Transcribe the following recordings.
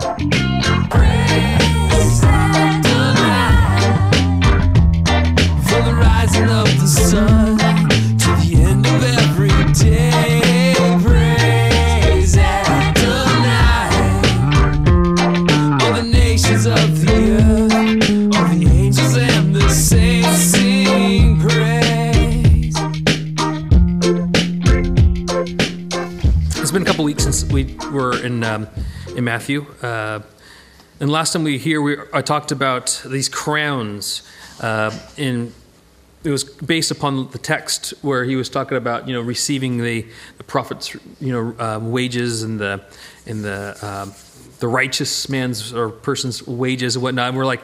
Praise Matthew, uh, and last time we were here, we I talked about these crowns. Uh, in it was based upon the text where he was talking about you know receiving the the prophet's you know uh, wages and the and the um, the righteous man's or person's wages and whatnot. And we're like,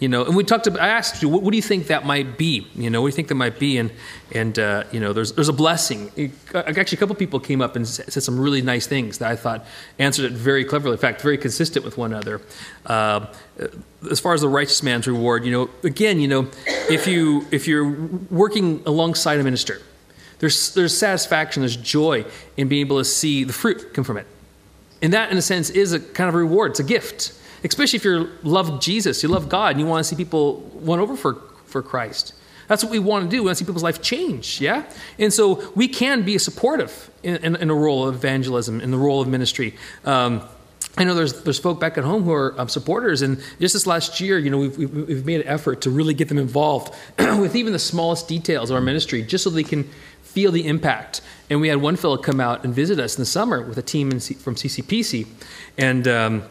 you know, and we talked about. I asked you, what, what do you think that might be? You know, what do you think that might be? And and uh, you know, there's there's a blessing. It, actually, a couple people came up and said some really nice things that I thought answered it very cleverly. In fact, very consistent with one another. Uh, as far as the righteous man's reward, you know, again, you know, if you if you're working alongside a minister, there's there's satisfaction, there's joy in being able to see the fruit come from it. And that, in a sense, is a kind of a reward. It's a gift, especially if you love Jesus, you love God, and you want to see people won over for, for Christ. That's what we want to do. We want to see people's life change, yeah? And so we can be supportive in, in, in a role of evangelism, in the role of ministry. Um, I know there's there's folk back at home who are um, supporters, and just this last year, you know, we've, we've, we've made an effort to really get them involved with even the smallest details of our ministry, just so they can feel the impact. And we had one fellow come out and visit us in the summer with a team C- from CCPC, and. Um,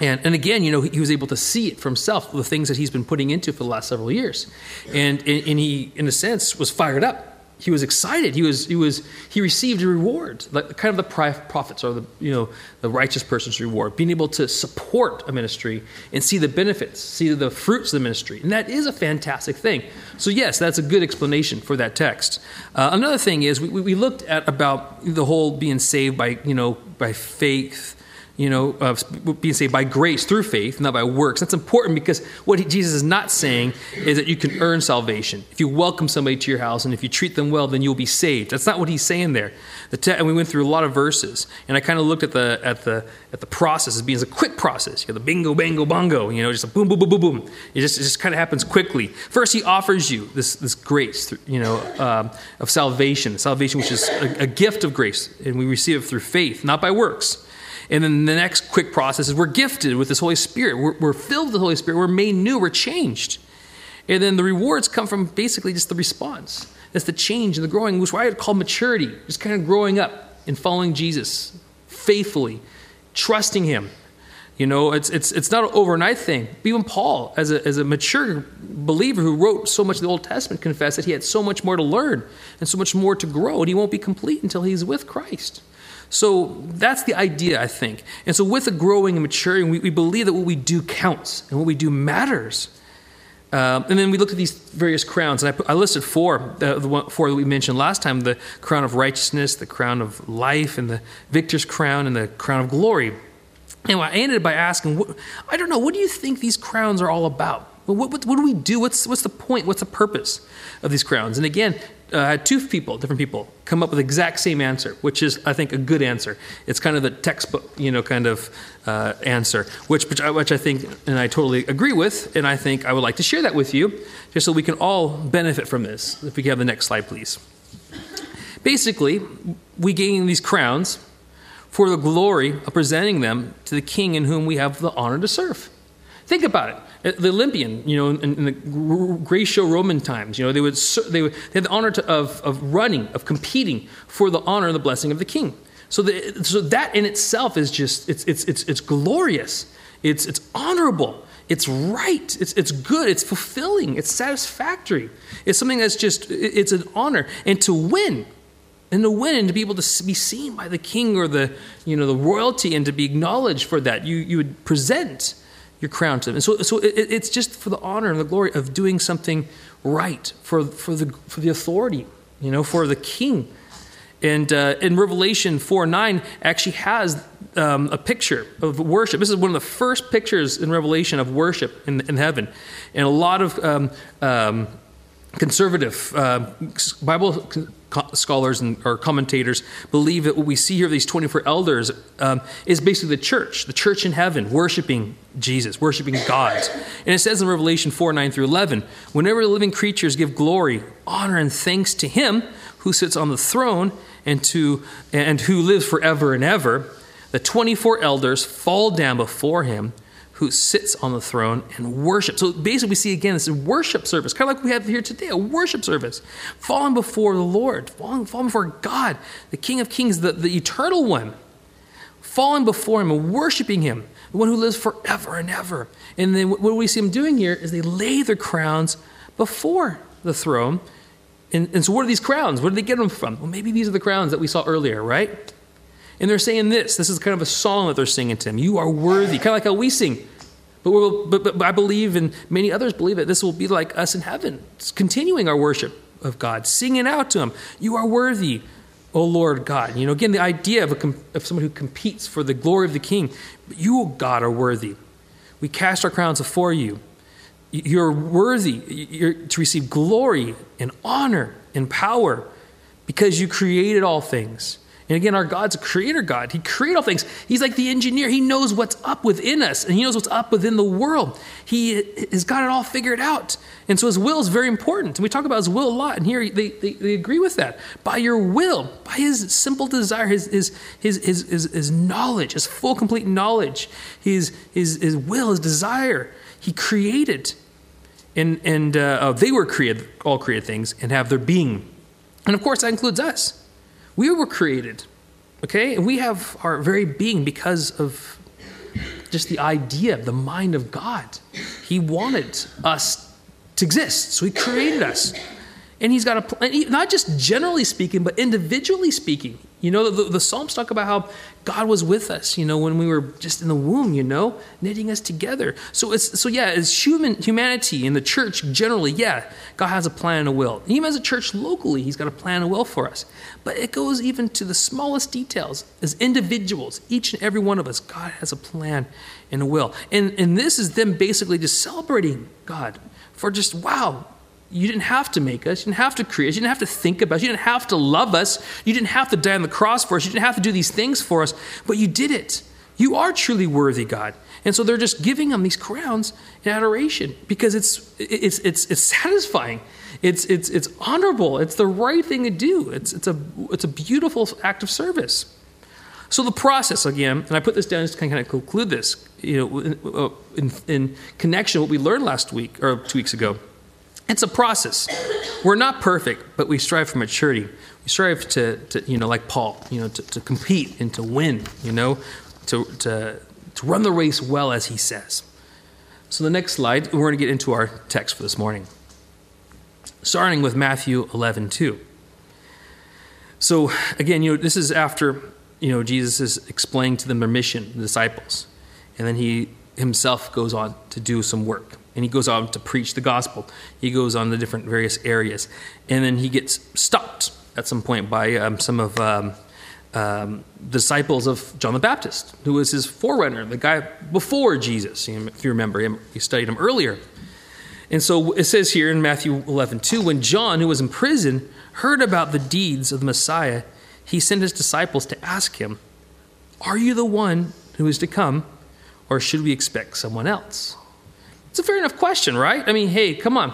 and, and again, you know, he, he was able to see it for himself, the things that he's been putting into for the last several years. And, and, and he, in a sense, was fired up he was excited. He was he was he received a reward, like kind of the prophets or the you know the righteous person's reward, being able to support a ministry and see the benefits, see the fruits of the ministry, and that is a fantastic thing. So yes, that's a good explanation for that text. Uh, another thing is we, we looked at about the whole being saved by you know by faith you know, uh, being saved by grace through faith, not by works. That's important because what he, Jesus is not saying is that you can earn salvation. If you welcome somebody to your house and if you treat them well, then you'll be saved. That's not what he's saying there. The te- and we went through a lot of verses, and I kind of looked at the at the at the process as being a quick process. You know, the bingo, bango, bongo. You know, just a boom, boom, boom, boom, boom. It just it just kind of happens quickly. First, he offers you this this grace, you know, um, of salvation, salvation which is a, a gift of grace, and we receive it through faith, not by works. And then the next quick process is we're gifted with this Holy Spirit. We're, we're, filled with the Holy Spirit. We're made new. We're changed. And then the rewards come from basically just the response. That's the change and the growing, which I would call maturity. Just kind of growing up and following Jesus faithfully, trusting Him. You know, it's, it's, it's not an overnight thing. Even Paul, as a, as a mature believer who wrote so much of the Old Testament, confessed that he had so much more to learn and so much more to grow, and he won't be complete until he's with Christ. So that's the idea, I think. And so, with the growing and maturing, we, we believe that what we do counts and what we do matters. Um, and then we looked at these various crowns, and I, I listed four, uh, the one, four that we mentioned last time the crown of righteousness, the crown of life, and the victor's crown, and the crown of glory. And I ended by asking, what, I don't know, what do you think these crowns are all about? What, what, what, do we do? What's, what's the point? What's the purpose of these crowns? And again, uh, two people, different people, come up with the exact same answer, which is, I think, a good answer. It's kind of the textbook, you know, kind of uh, answer, which, which I, which I think and I totally agree with, and I think I would like to share that with you, just so we can all benefit from this. If we can have the next slide, please. Basically, we gain these crowns for the glory of presenting them to the King in whom we have the honor to serve. Think about it. Uh, the Olympian, you know, in, in the Greco-Roman times, you know, they would they, would, they had the honor to, of, of running, of competing for the honor and the blessing of the king. So, the, so that in itself is just it's it's it's, it's glorious. It's it's honorable. It's right. It's it's good. It's fulfilling. It's satisfactory. It's something that's just it's an honor. And to win, and to win, and to be able to be seen by the king or the you know the royalty, and to be acknowledged for that, you you would present your crown to them. And so, so it, it's just for the honor and the glory of doing something right for, for, the, for the authority, you know, for the king. And uh, in Revelation 4 9 actually has um, a picture of worship. This is one of the first pictures in Revelation of worship in, in heaven. And a lot of um, um, conservative uh, Bible scholars and or commentators believe that what we see here, these 24 elders, um, is basically the church, the church in heaven, worshiping Jesus, worshiping God. And it says in Revelation 4 9 through 11, whenever the living creatures give glory, honor, and thanks to Him who sits on the throne and, to, and who lives forever and ever, the 24 elders fall down before Him who sits on the throne and worship. So basically, we see again this worship service, kind of like we have here today, a worship service, falling before the Lord, falling, falling before God, the King of Kings, the, the eternal one, falling before Him and worshiping Him, the one who lives forever and ever. And then what we see them doing here is they lay their crowns before the throne. And, and so, what are these crowns? Where do they get them from? Well, maybe these are the crowns that we saw earlier, right? And they're saying this. This is kind of a song that they're singing to him. You are worthy, kind of like how we sing. But, we'll, but, but, I believe, and many others believe that this will be like us in heaven, it's continuing our worship of God, singing out to Him, You are worthy, O Lord God. You know, again, the idea of, a, of someone who competes for the glory of the King. But you, O God, are worthy. We cast our crowns before you. You're worthy you're, to receive glory and honor and power because you created all things. And again, our God's a creator God. He created all things. He's like the engineer. He knows what's up within us, and He knows what's up within the world. He has got it all figured out. And so His will is very important. And we talk about His will a lot, and here they, they, they agree with that. By your will, by His simple desire, His, his, his, his, his, his knowledge, His full, complete knowledge, His, his, his will, His desire, He created. And, and uh, uh they were created, all created things, and have their being. And of course, that includes us. We were created, okay? And we have our very being because of just the idea, the mind of God. He wanted us to exist, so He created us. And He's got a plan, not just generally speaking, but individually speaking. You know, the, the Psalms talk about how God was with us, you know, when we were just in the womb, you know, knitting us together. So it's so yeah, as human humanity in the church generally, yeah, God has a plan and a will. Even as a church locally, He's got a plan and a will for us. But it goes even to the smallest details. As individuals, each and every one of us, God has a plan and a will. And and this is them basically just celebrating God for just wow, you didn't have to make us. You didn't have to create us. You didn't have to think about us. You didn't have to love us. You didn't have to die on the cross for us. You didn't have to do these things for us, but you did it. You are truly worthy, God. And so they're just giving them these crowns in adoration because it's, it's, it's, it's satisfying. It's, it's, it's honorable. It's the right thing to do. It's, it's, a, it's a beautiful act of service. So the process again, and I put this down just to kind of conclude this, you know, in, uh, in, in connection with what we learned last week or two weeks ago it's a process. We're not perfect, but we strive for maturity. We strive to, to you know, like Paul, you know, to, to compete and to win, you know, to, to, to run the race well, as he says. So, the next slide, we're going to get into our text for this morning, starting with Matthew 11 2. So, again, you know, this is after, you know, Jesus is explaining to them their mission, the disciples. And then he himself goes on to do some work and he goes on to preach the gospel. He goes on the different various areas, and then he gets stopped at some point by um, some of um, um, disciples of John the Baptist, who was his forerunner, the guy before Jesus. If you remember him, you studied him earlier. And so it says here in Matthew 11, 2, when John, who was in prison, heard about the deeds of the Messiah, he sent his disciples to ask him, Are you the one who is to come, or should we expect someone else? It's a fair enough question, right? I mean, hey, come on.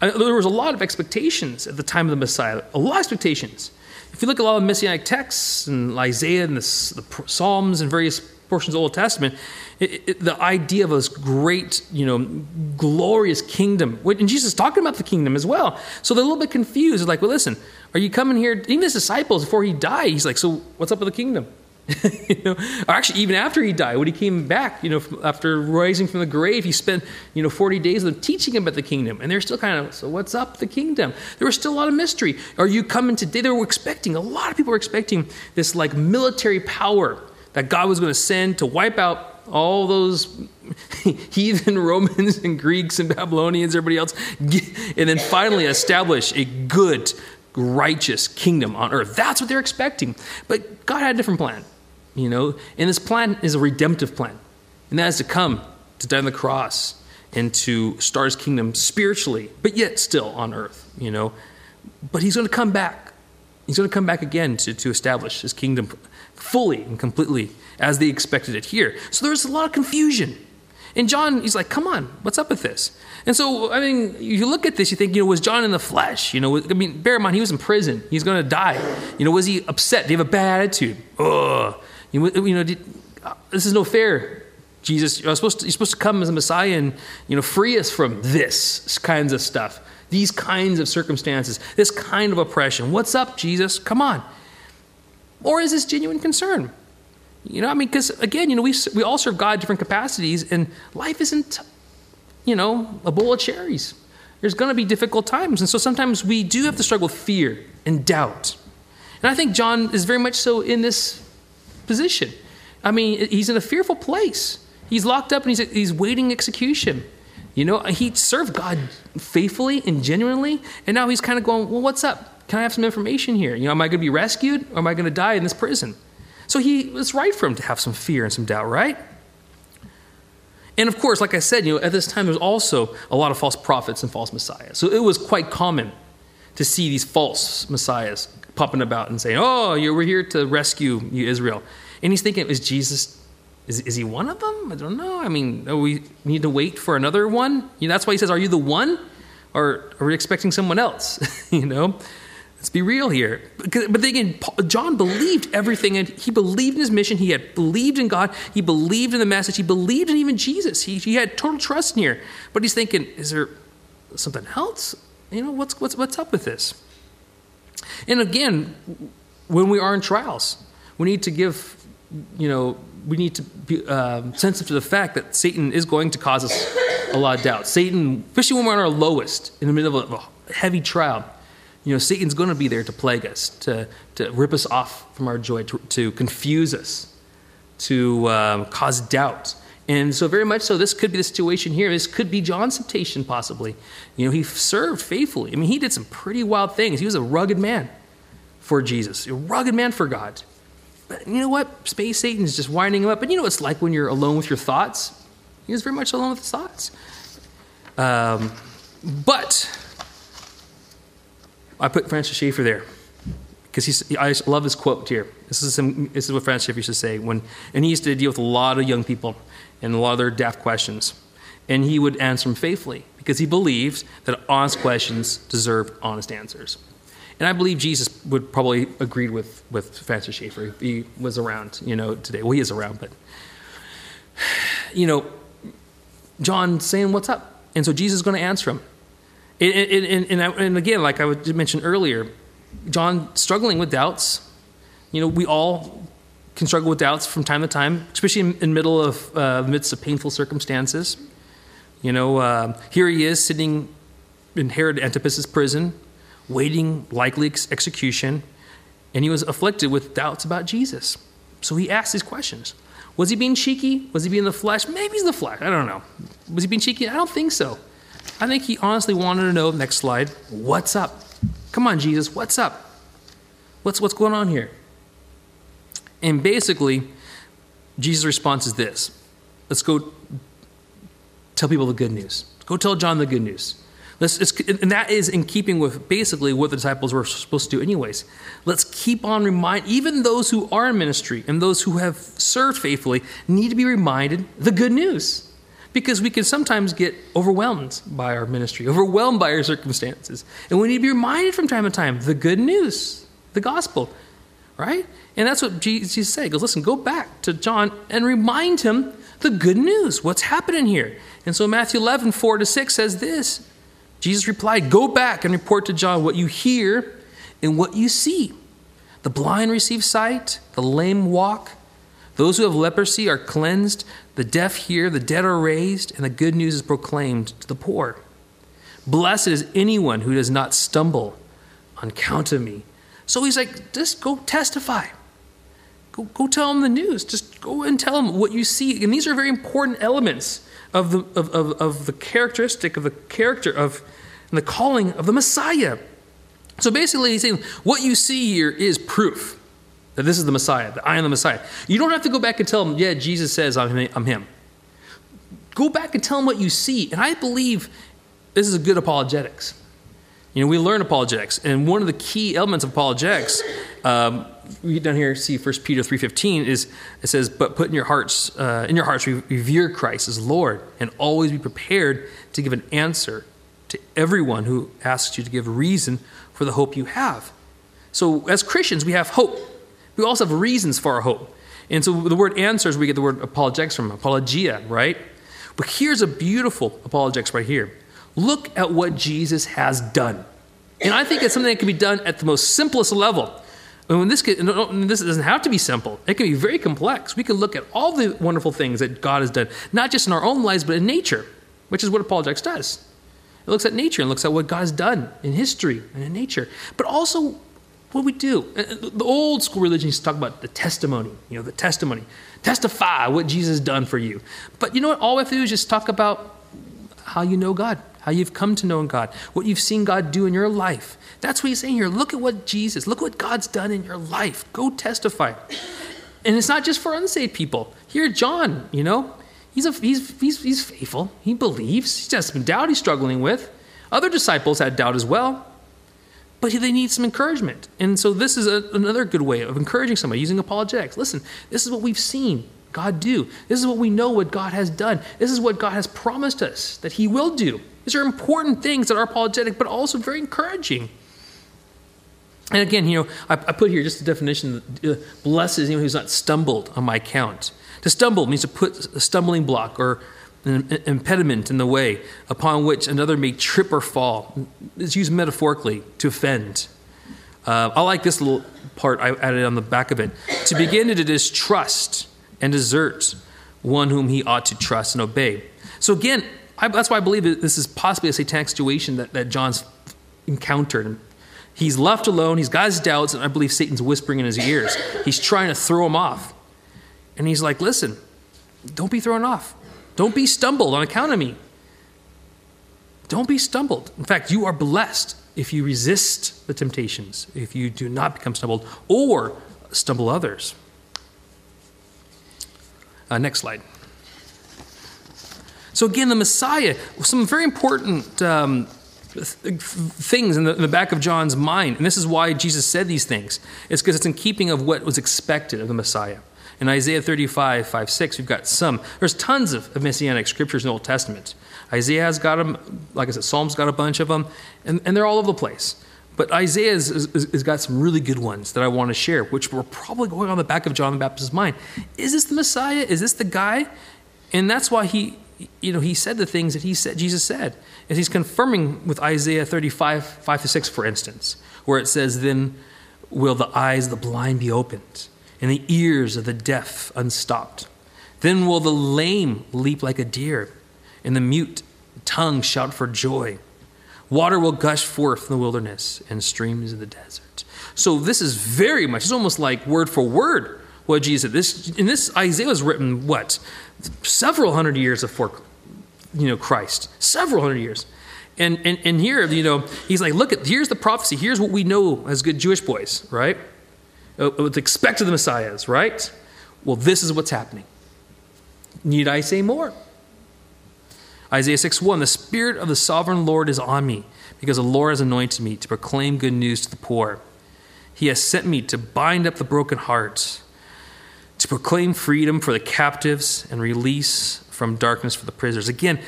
Uh, there was a lot of expectations at the time of the Messiah, a lot of expectations. If you look at a lot of messianic texts and Isaiah and the, the Psalms and various portions of the Old Testament, it, it, the idea of this great, you know, glorious kingdom. And Jesus is talking about the kingdom as well. So they're a little bit confused. They're like, well, listen, are you coming here? Even his disciples, before he died, he's like, so what's up with the kingdom? you know, actually, even after he died, when he came back, you know, after rising from the grave, he spent, you know, 40 days them teaching about the kingdom. And they're still kind of, so what's up the kingdom? There was still a lot of mystery. Are you coming today? They were expecting, a lot of people were expecting this like military power that God was going to send to wipe out all those heathen Romans and Greeks and Babylonians, everybody else, and then finally establish a good, righteous kingdom on earth. That's what they're expecting. But God had a different plan you know. And this plan is a redemptive plan, and that is to come to die on the cross and to start his kingdom spiritually, but yet still on earth, you know. But he's going to come back He's going to come back again to, to establish his kingdom fully and completely as they expected it here. So there's a lot of confusion. And John, he's like, come on, what's up with this? And so, I mean, you look at this, you think, you know, was John in the flesh? You know, I mean, bear in mind, he was in prison. He's going to die. You know, was he upset? Did he have a bad attitude? Ugh. You you know did, uh, this is no fair. Jesus, you're supposed, to, you're supposed to come as a Messiah and, you know, free us from this kinds of stuff, these kinds of circumstances, this kind of oppression. What's up, Jesus? Come on. Or is this genuine concern? You know, I mean, because again, you know, we, we all serve God different capacities, and life isn't, you know, a bowl of cherries. There's going to be difficult times. And so sometimes we do have to struggle with fear and doubt. And I think John is very much so in this position. I mean, he's in a fearful place. He's locked up and he's, he's waiting execution. You know, he served God faithfully and genuinely, and now he's kind of going, well, what's up? Can I have some information here? You know, am I going to be rescued or am I going to die in this prison? So he, it's right for him to have some fear and some doubt, right? And of course, like I said, you know, at this time there was also a lot of false prophets and false messiahs. So it was quite common to see these false messiahs popping about and saying, "Oh, you we're here to rescue you, Israel." And he's thinking, "Is Jesus? Is, is he one of them? I don't know. I mean, oh, we need to wait for another one. You know, that's why he says, "Are you the one?" Or are we expecting someone else? you know, Let's be real here. But again, John believed everything, and he believed in his mission. He had believed in God. He believed in the message. He believed in even Jesus. He, he had total trust in here. But he's thinking, is there something else? You know, what's, what's, what's up with this? And again, when we are in trials, we need to give, you know, we need to be uh, sensitive to the fact that Satan is going to cause us a lot of doubt. Satan, especially when we're on our lowest, in the middle of a heavy trial, you know, Satan's going to be there to plague us, to, to rip us off from our joy, to, to confuse us, to um, cause doubt. And so, very much so, this could be the situation here. This could be John's temptation, possibly. You know, he served faithfully. I mean, he did some pretty wild things. He was a rugged man for Jesus, a rugged man for God. But you know what? Space Satan is just winding him up. But you know what it's like when you're alone with your thoughts? He was very much alone with his thoughts. Um, but I put Francis Schaeffer there because I love this quote here. This is, some, this is what Francis Schaeffer used to say. When, and he used to deal with a lot of young people and a lot of their daft questions. And he would answer them faithfully because he believed that honest questions deserved honest answers. And I believe Jesus would probably agree with, with Francis Schaeffer he was around, you know, today. Well, he is around, but, you know, John saying, What's up? And so Jesus is going to answer him. And, and, and, and again, like I mentioned earlier, John struggling with doubts. You know, we all can struggle with doubts from time to time, especially in, the middle of uh, midst of painful circumstances. You know, uh, here he is sitting in Herod Antipas's prison, waiting likely ex- execution, and he was afflicted with doubts about Jesus. So he asked these questions. Was he being cheeky? Was he being the flesh? Maybe he's the flesh. I don't know. Was he being cheeky? I don't think so. I think he honestly wanted to know, next slide, what's up? Come on, Jesus, what's up? What's, what's going on here? And basically, Jesus' response is this let's go tell people the good news. Go tell John the good news. Let's, and that is in keeping with basically what the disciples were supposed to do, anyways. Let's keep on remind even those who are in ministry and those who have served faithfully need to be reminded the good news because we can sometimes get overwhelmed by our ministry, overwhelmed by our circumstances. And we need to be reminded from time to time the good news, the gospel, right? And that's what Jesus said. He goes, listen, go back to John and remind him the good news, what's happening here. And so Matthew 11, 4 to 6 says this Jesus replied, Go back and report to John what you hear and what you see. The blind receive sight, the lame walk, those who have leprosy are cleansed, the deaf hear, the dead are raised, and the good news is proclaimed to the poor. Blessed is anyone who does not stumble on account of me. So he's like, just go testify. Go, go tell them the news. Just go and tell them what you see. And these are very important elements of the, of, of, of the characteristic, of the character of, and the calling of the Messiah. So basically, he's saying, what you see here is proof that this is the Messiah, that I am the Messiah. You don't have to go back and tell them, yeah, Jesus says I'm him. Go back and tell them what you see. And I believe this is a good apologetics. You know, we learn apologetics, and one of the key elements of apologetics, um, read down here, see 1 Peter 3.15, is it says, but put in your hearts, uh, in your hearts, revere Christ as Lord, and always be prepared to give an answer to everyone who asks you to give reason for the hope you have. So as Christians, we have hope. We also have reasons for our hope. And so the word answers, we get the word apologetics from, apologia, right? But here's a beautiful apologetics right here. Look at what Jesus has done. And I think it's something that can be done at the most simplest level. And when this, can, this doesn't have to be simple, it can be very complex. We can look at all the wonderful things that God has done, not just in our own lives, but in nature, which is what apologetics does. It looks at nature and looks at what God's done in history and in nature, but also what we do. The old school religion used to talk about the testimony, you know, the testimony. Testify what Jesus has done for you. But you know what? All we have to do is just talk about how you know God, how you've come to know God, what you've seen God do in your life. That's what he's saying here. Look at what Jesus, look what God's done in your life. Go testify. And it's not just for unsaved people. Here, John, you know, he's, a, he's, he's, he's faithful. He believes. He has some doubt he's struggling with. Other disciples had doubt as well. But they need some encouragement. And so this is a, another good way of encouraging somebody using apologetics. Listen, this is what we've seen God do. This is what we know what God has done. This is what God has promised us that He will do. These are important things that are apologetic, but also very encouraging. And again, you know, I, I put here just the definition: uh, blessed is anyone who's not stumbled on my account. To stumble means to put a stumbling block or an impediment in the way upon which another may trip or fall. It's used metaphorically to offend. Uh, I like this little part I added on the back of it. To begin to distrust and desert one whom he ought to trust and obey. So again, I, that's why I believe that this is possibly a satanic situation that, that John's encountered. He's left alone, he's got his doubts, and I believe Satan's whispering in his ears. He's trying to throw him off. And he's like, listen, don't be thrown off. Don't be stumbled on account of me. Don't be stumbled. In fact, you are blessed if you resist the temptations, if you do not become stumbled or stumble others. Uh, next slide. So, again, the Messiah, some very important um, things in the, in the, back of John's mind. And this is why Jesus said these things. It's because it's in keeping of what was expected of the Messiah. In Isaiah 35, 5, 6, we've got some. There's tons of, of messianic scriptures in the Old Testament. Isaiah has got them, like I said, Psalm's got a bunch of them, and, and they're all over the place. But Isaiah has, got some really good ones that I want to share, which were probably going on the back of John the Baptist's mind. Is this the Messiah? Is this the guy? And that's why he, you know, he said the things that he said, Jesus said. And he's confirming with Isaiah 35, 5 to 6, for instance, where it says, Then will the eyes of the blind be opened and the ears of the deaf unstopped. Then will the lame leap like a deer, and the mute tongue shout for joy. Water will gush forth in the wilderness and streams in the desert. So this is very much, it's almost like word for word what Jesus said. This, in this, Isaiah was written, what? Several hundred years before, you know, Christ. Several hundred years. And, and, and here, you know, he's like, look, at here's the prophecy. Here's what we know as good Jewish boys, right? Uh, what's expected the Messiah is, right? Well, this is what's happening. Need I say more? Isaiah 6 1 The Spirit of the sovereign Lord is on me, because the Lord has anointed me to proclaim good news to the poor. He has sent me to bind up the broken heart, to proclaim freedom for the captives and release from darkness for the prisoners. Again,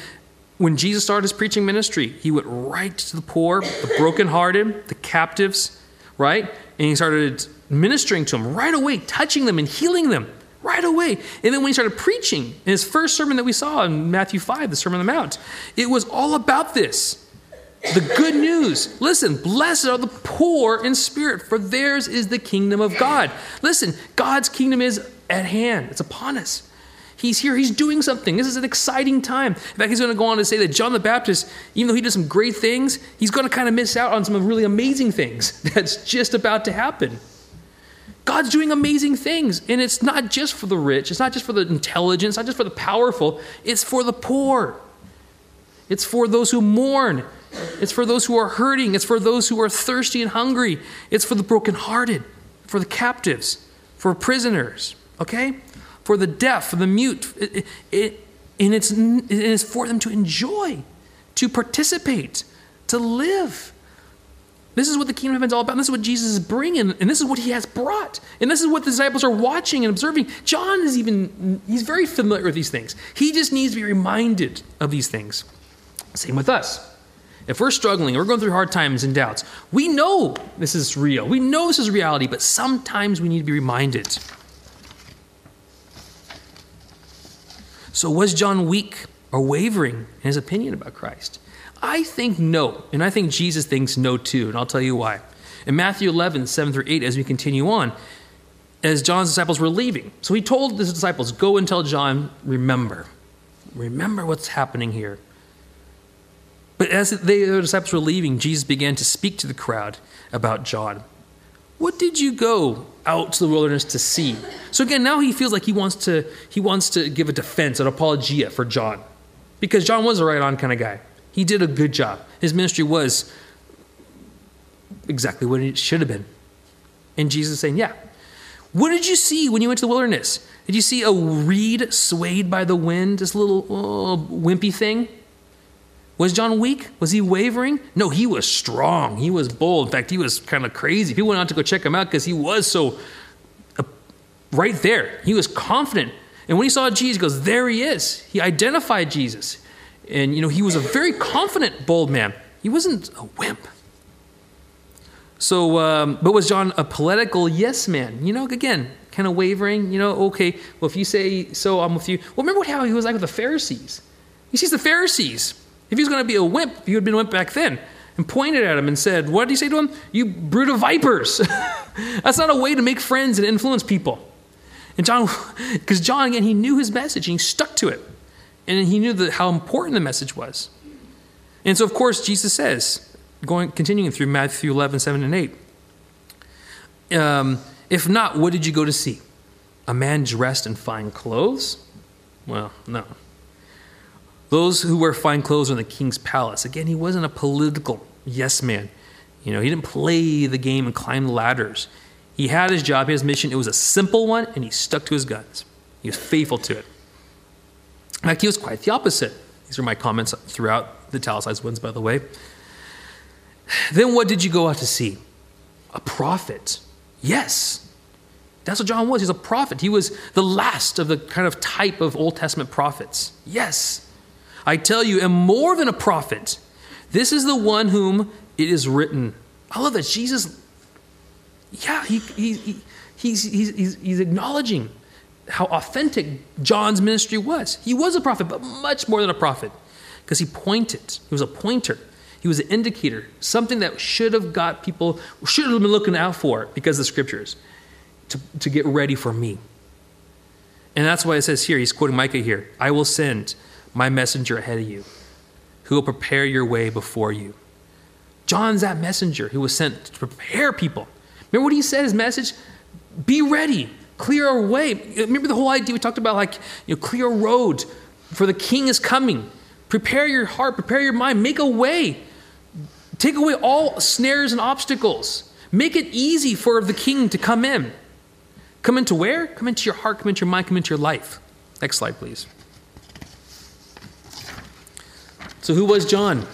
when Jesus started his preaching ministry, he went right to the poor, the brokenhearted, the captives, right? And he started ministering to them right away, touching them and healing them right away. And then when he started preaching in his first sermon that we saw in Matthew 5, the Sermon on the Mount, it was all about this. The good news. Listen, blessed are the poor in spirit, for theirs is the kingdom of God. Listen, God's kingdom is at hand, it's upon us. He's here, he's doing something. This is an exciting time. In fact, he's going to go on to say that John the Baptist, even though he did some great things, he's going to kind of miss out on some really amazing things that's just about to happen. God's doing amazing things. And it's not just for the rich, it's not just for the intelligent, it's not just for the powerful, it's for the poor. It's for those who mourn. It's for those who are hurting. It's for those who are thirsty and hungry. It's for the brokenhearted, for the captives, for prisoners, okay? For the deaf, for the mute. It, it, and it's, it is for them to enjoy, to participate, to live This is what the kingdom of heaven is all about. And this is what Jesus is bringing, and this is what he has brought. And this is what the disciples are watching and observing. John is even, he's very familiar with these things. He just needs to be reminded of these things. Same with us. If we're struggling, we're going through hard times and doubts, we know this is real. We know this is reality, but sometimes we need to be reminded. So, was John weak or wavering in his opinion about Christ? I think no, and I think Jesus thinks no too, and I'll tell you why. In Matthew 11, 7 through 8, as we continue on, as John's disciples were leaving, so he told his disciples, Go and tell John, remember. Remember what's happening here. But as the disciples were leaving, Jesus began to speak to the crowd about John. What did you go out to the wilderness to see? So again, now he feels like he wants to he wants to give a defense, an apologia for John. Because John was a right on kind of guy. He did a good job. His ministry was exactly what it should have been. And Jesus is saying, Yeah. What did you see when you went to the wilderness? Did you see a reed swayed by the wind, this little oh, wimpy thing? Was John weak? Was he wavering? No, he was strong. He was bold. In fact, he was kind of crazy. People went out to go check him out because he was so uh, right there. He was confident. And when he saw Jesus, he goes, There he is. He identified Jesus. And, you know, he was a very confident, bold man. He wasn't a wimp. So, um, but was John a political yes man? You know, again, kind of wavering. You know, okay, well, if you say so, I'm with you. Well, remember how he was like with the Pharisees. He sees the Pharisees. If he was going to be a wimp, he would have been a wimp back then. And pointed at him and said, What did he say to him? You brood of vipers. That's not a way to make friends and influence people. And John, because John, again, he knew his message and he stuck to it. And he knew the, how important the message was. And so, of course, Jesus says, going, continuing through Matthew 11, 7 and 8, um, if not, what did you go to see? A man dressed in fine clothes? Well, no. Those who wear fine clothes are in the king's palace. Again, he wasn't a political yes man. You know, he didn't play the game and climb the ladders. He had his job, his mission. It was a simple one, and he stuck to his guns. He was faithful to it. In fact, he was quite the opposite. These are my comments throughout the italicized ones, by the way. Then what did you go out to see? A prophet. Yes. That's what John was. He's a prophet. He was the last of the kind of type of Old Testament prophets. Yes. I tell you, am more than a prophet. This is the one whom it is written. I love that Jesus, yeah, he, he, he he's, he's, he's acknowledging how authentic John's ministry was. He was a prophet, but much more than a prophet because he pointed. He was a pointer. He was an indicator, something that should have got people, should have been looking out for because of the scriptures to, to get ready for me. And that's why it says here, he's quoting Micah here I will send my messenger ahead of you, who will prepare your way before you. John's that messenger who was sent to prepare people. Remember what he said, his message? Be ready, clear a way. Remember the whole idea we talked about, like, you know, clear a road for the king is coming. Prepare your heart, prepare your mind, make a way. Take away all snares and obstacles. Make it easy for the king to come in. Come into where? Come into your heart, come into your mind, come into your life. Next slide, please. So, who was John?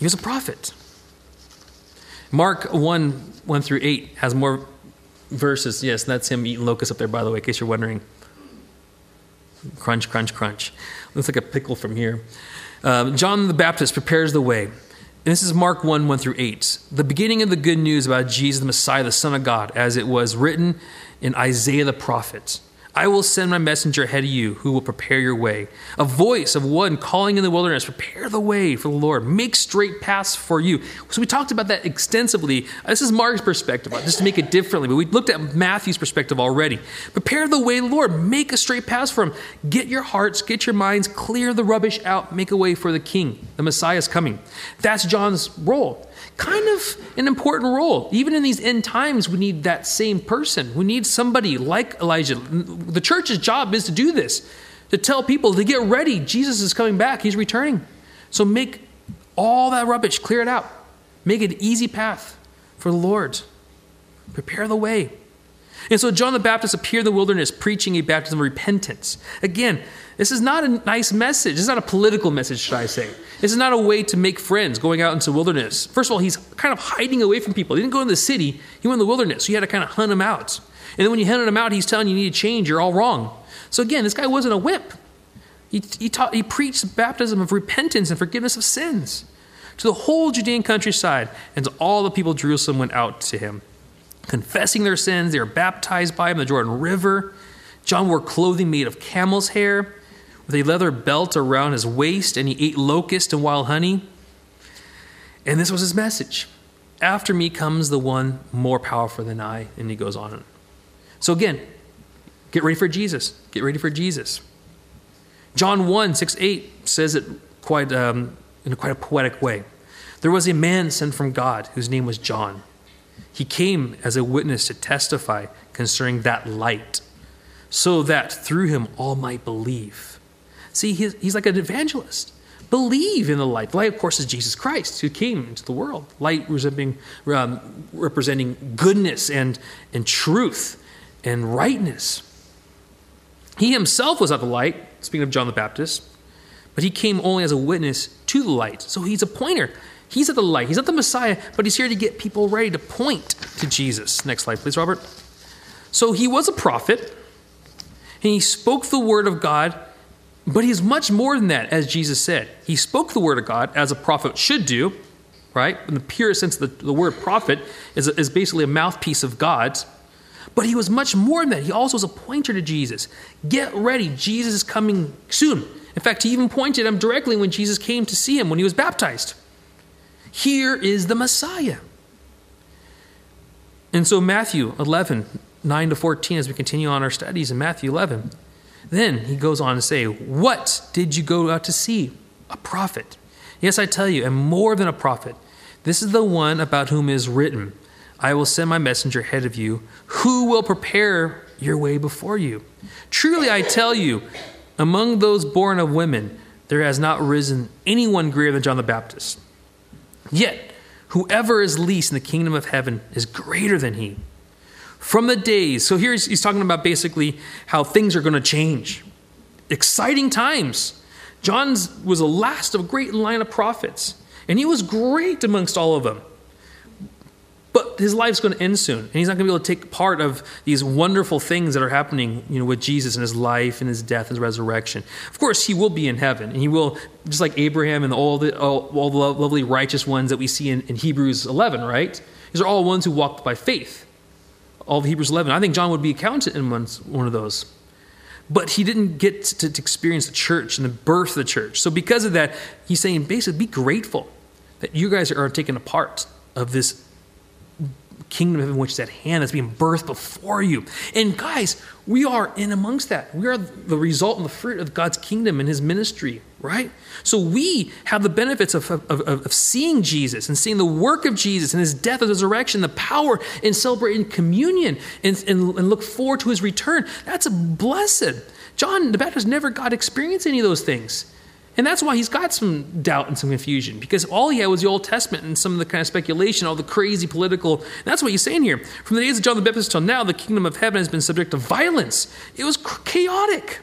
He was a prophet. Mark 1 1 through 8 has more verses. Yes, that's him eating locusts up there, by the way, in case you're wondering. Crunch, crunch, crunch. Looks like a pickle from here. Um, John the Baptist prepares the way. And this is Mark 1 1 through 8. The beginning of the good news about Jesus, the Messiah, the Son of God, as it was written in Isaiah the prophet. I will send my messenger ahead of you who will prepare your way. A voice of one calling in the wilderness, prepare the way for the Lord, make straight paths for you. So we talked about that extensively. Uh, this is Mark's perspective, just to make it differently, but we looked at Matthew's perspective already. Prepare the way, Lord, make a straight path for him. Get your hearts, get your minds, clear the rubbish out, make a way for the king. The Messiah is coming. That's John's role kind of an important role. Even in these end times, we need that same person. We need somebody like Elijah. The church's job is to do this, to tell people to get ready. Jesus is coming back, he's returning. So make all that rubbish, clear it out. Make an easy path for the Lord. Prepare the way. And so John the Baptist appeared in the wilderness preaching a baptism of repentance. Again, this is not a nice message. This is not a political message, should I say. This is not a way to make friends going out into wilderness. First of all, he's kind of hiding away from people. He didn't go in the city, he went in the wilderness. So you had to kind of hunt him out. And then when you hunted him out, he's telling you you need to change, you're all wrong. So again, this guy wasn't a whip. He, he, taught, he preached baptism of repentance and forgiveness of sins to the whole Judean countryside, and to all the people of Jerusalem went out to him. Confessing their sins, they were baptized by him in the Jordan River. John wore clothing made of camel's hair, with a leather belt around his waist, and he ate locust and wild honey. And this was his message. After me comes the one more powerful than I. And he goes on. So again, get ready for Jesus. Get ready for Jesus. John 1 6 8 says it quite um, in quite a poetic way. There was a man sent from God whose name was John. He came as a witness to testify concerning that light, so that through him all might believe. See, he's, he's like an evangelist. Believe in the light. The light, of course, is Jesus Christ who came into the world. Light representing, um, representing goodness and, and truth and rightness. He himself was of the light, speaking of John the Baptist, but he came only as a witness to the light. So he's a pointer. He's at the light. He's not the Messiah, but he's here to get people ready to point to Jesus. Next slide, please, Robert. So he was a prophet, and he spoke the word of God, but he's much more than that, as Jesus said. He spoke the word of God as a prophet should do, right? In the purest sense, the, the word prophet is, is basically a mouthpiece of God. But he was much more than that. He also was a pointer to Jesus. Get ready, Jesus is coming soon. In fact, he even pointed him directly when Jesus came to see him when he was baptized. Here is the Messiah. And so, Matthew 11, 9 to 14, as we continue on our studies in Matthew 11, then he goes on to say, What did you go out to see? A prophet. Yes, I tell you, and more than a prophet. This is the one about whom is written, I will send my messenger ahead of you, who will prepare your way before you. Truly, I tell you, among those born of women, there has not risen anyone greater than John the Baptist. Yet, whoever is least in the kingdom of heaven is greater than he. From the days, so here he's, he's talking about basically how things are going to change. Exciting times. John was the last of a great line of prophets, and he was great amongst all of them. But his life's going to end soon, and he's not going to be able to take part of these wonderful things that are happening, you know, with Jesus and his life and his death and his resurrection. Of course, he will be in heaven, and he will, just like Abraham and all the all, all the lovely righteous ones that we see in, in Hebrews 11, right? These are all ones who walked by faith. All of Hebrews 11. I think John would be counted in one, one of those. But he didn't get to, to experience the church and the birth of the church. So because of that, he's saying basically, be grateful that you guys are taking a part of this kingdom of heaven which is at hand that's being birthed before you. And guys, we are in amongst that. We are the result and the fruit of God's kingdom and his ministry, right? So we have the benefits of, of, of seeing Jesus and seeing the work of Jesus and his death and resurrection, the power in celebrating communion and, and, and look forward to his return. That's a blessed. John the Baptist never got experience any of those things. And that's why he's got some doubt and some confusion, because all he had was the Old Testament and some of the kind of speculation, all the crazy political. that's what he's saying here. From the days of John the Baptist till now, the kingdom of heaven has been subject to violence. It was chaotic.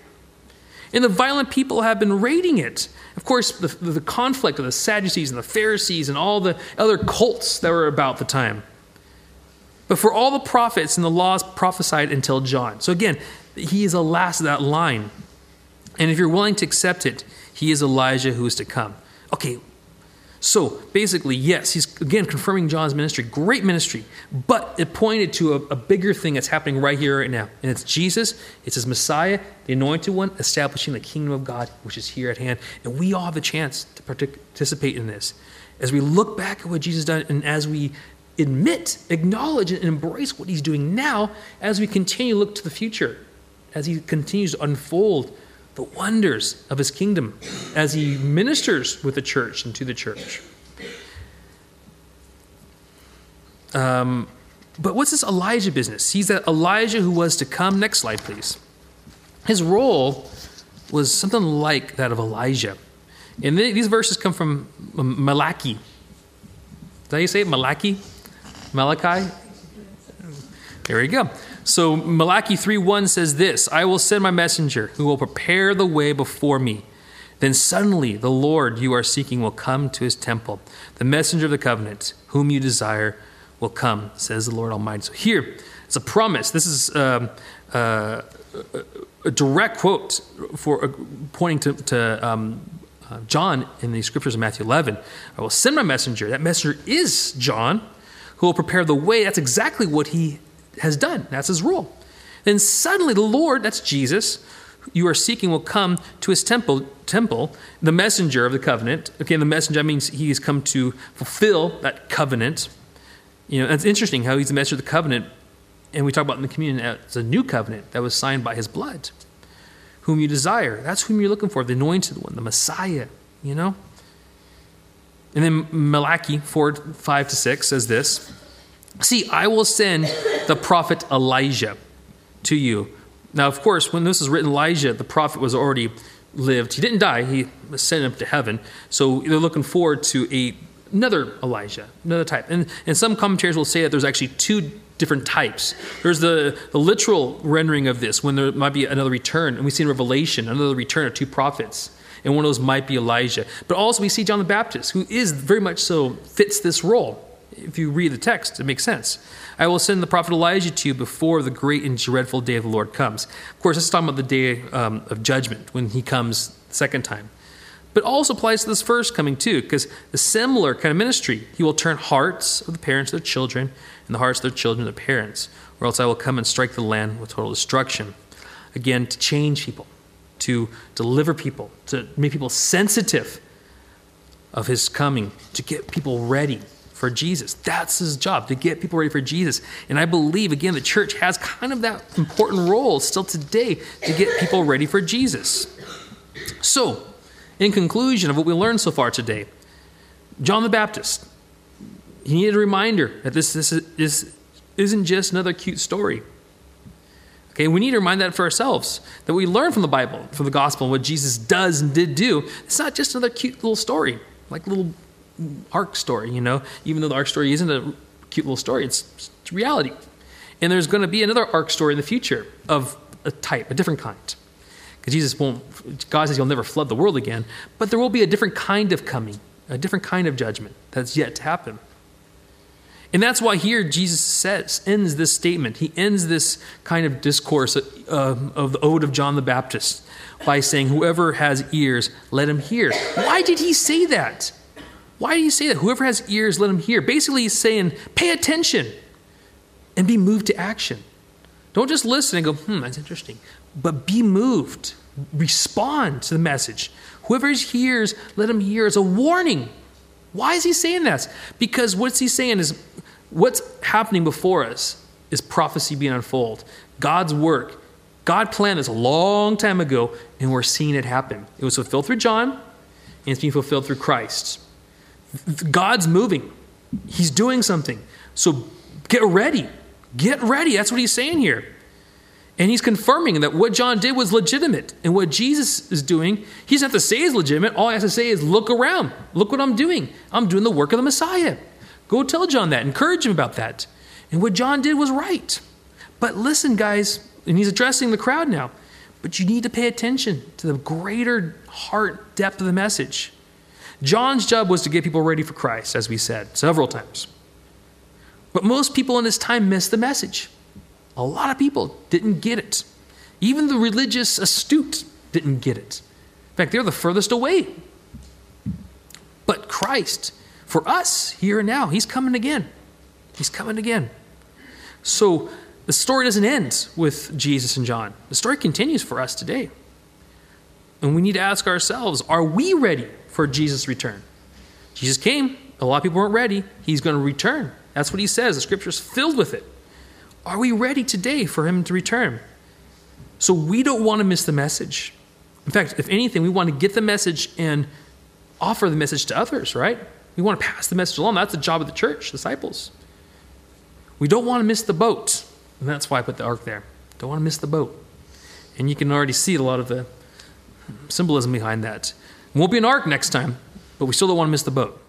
And the violent people have been raiding it. Of course, the, the conflict of the Sadducees and the Pharisees and all the other cults that were about the time. But for all the prophets and the laws prophesied until John. So again, he is the last of that line. And if you're willing to accept it, he is Elijah who is to come. Okay, so basically, yes, he's again confirming John's ministry. Great ministry. But it pointed to a, a, bigger thing that's happening right here, right now. And it's Jesus, it's his Messiah, the anointed one, establishing the kingdom of God, which is here at hand. And we all have a chance to participate in this. As we look back at what Jesus done, and as we admit, acknowledge, and embrace what he's doing now, as we continue to look to the future, as he continues to unfold the wonders of his kingdom as he ministers with the church and to the church. Um, but what's this Elijah business? He's that Elijah who was to come. Next slide, please. His role was something like that of Elijah. And these verses come from Malachi. How you say it? Malachi? Malachi? There you go. So Malachi 3:1 says this, I will send my messenger who will prepare the way before me. Then suddenly the Lord you are seeking will come to his temple. The messenger of the covenant, whom you desire, will come, says the Lord Almighty. So here, it's a promise. This is um, uh, a direct quote for uh, pointing to, to um, uh, John in the scriptures of Matthew 11. I will send my messenger. That messenger is John, who will prepare the way. That's exactly what he has done. That's his role. Then suddenly the Lord, that's Jesus, you are seeking will come to his temple, temple, the messenger of the covenant. Okay, the messenger means he has come to fulfill that covenant. You know, it's interesting how he's the messenger of the covenant, and we talk about in the communion uh, as a new covenant that was signed by his blood. Whom you desire. That's whom you're looking for, the anointed one, the Messiah, you know? And then Malachi 4 5 to 6 says this See, I will send the prophet Elijah to you. Now, of course, when this was written, Elijah, the prophet, was already lived. He didn't die, he was sent up to heaven. So they're looking forward to a, another Elijah, another type. And, and some commentators will say that there's actually two different types. There's the, the literal rendering of this, when there might be another return. And we see in Revelation another return of two prophets. And one of those might be Elijah. But also we see John the Baptist, who is very much so fits this role if you read the text, it makes sense. I will send the prophet Elijah to you before the great and dreadful day of the Lord comes. Of course, this is talking about the day um, of judgment when he comes the second time. But also applies to this first coming too, because a similar kind of ministry. He will turn hearts of the parents to their children, and the hearts of their children to their parents, or else I will come and strike the land with total destruction. Again, to change people, to deliver people, to make people sensitive of his coming, to get people ready for Jesus. That's his job, to get people ready for Jesus. And I believe, again, the church has kind of that important role still today to get people ready for Jesus. So, in conclusion of what we learned so far today, John the Baptist, he needed a reminder that this, this, this isn't just another cute story. Okay, we need to remind that for ourselves that we learn from the Bible, from the gospel, what Jesus does and did do. It's not just another cute little story, like little ark story, you know, even though the ark story isn't a cute little story, it's, it's reality. And there's going to be another ark story in the future of a type, a different kind. Because Jesus won't, God says he'll never flood the world again, but there will be a different kind of coming, a different kind of judgment that's yet to happen. And that's why here Jesus says, ends this statement. He ends this kind of discourse uh, of the Ode of John the Baptist by saying, Whoever has ears, let him hear. Why did he say that? Why do you say that? Whoever has ears, let him hear. Basically, he's saying, pay attention and be moved to action. Don't just listen and go, hmm, that's interesting. But be moved. Respond to the message. Whoever hears, let him hear. It's a warning. Why is he saying that? Because what's he saying is what's happening before us is prophecy being unfolded. God's work. God planned this a long time ago, and we're seeing it happen. It was fulfilled through John, and it's being fulfilled through Christ. God's moving, He's doing something. So get ready. Get ready. That's what He's saying here. And He's confirming that what John did was legitimate. And what Jesus is doing, He doesn't have to say is legitimate. All He has to say is, look around. Look what I'm doing. I'm doing the work of the Messiah. Go tell John that. Encourage him about that. And what John did was right. But listen, guys, and he's addressing the crowd now. But you need to pay attention to the greater heart depth of the message. John's job was to get people ready for Christ, as we said several times. But most people in his time missed the message. A lot of people didn't get it. Even the religious astute didn't get it. In fact, they're the furthest away. But Christ, for us here and now, he's coming again. He's coming again. So the story doesn't end with Jesus and John, the story continues for us today. And we need to ask ourselves are we ready for Jesus' return. Jesus came, a lot of people weren't ready. He's going to return. That's what he says. The scripture's filled with it. Are we ready today for him to return? So we don't want to miss the message. In fact, if anything, we want to get the message and offer the message to others, right? We want to pass the message along. That's the job of the church, disciples. We don't want to miss the boat. And that's why I put the ark there. Don't want to miss the boat. And you can already see a lot of the symbolism behind that. Won't be an ark next time, but we still don't want to miss the boat.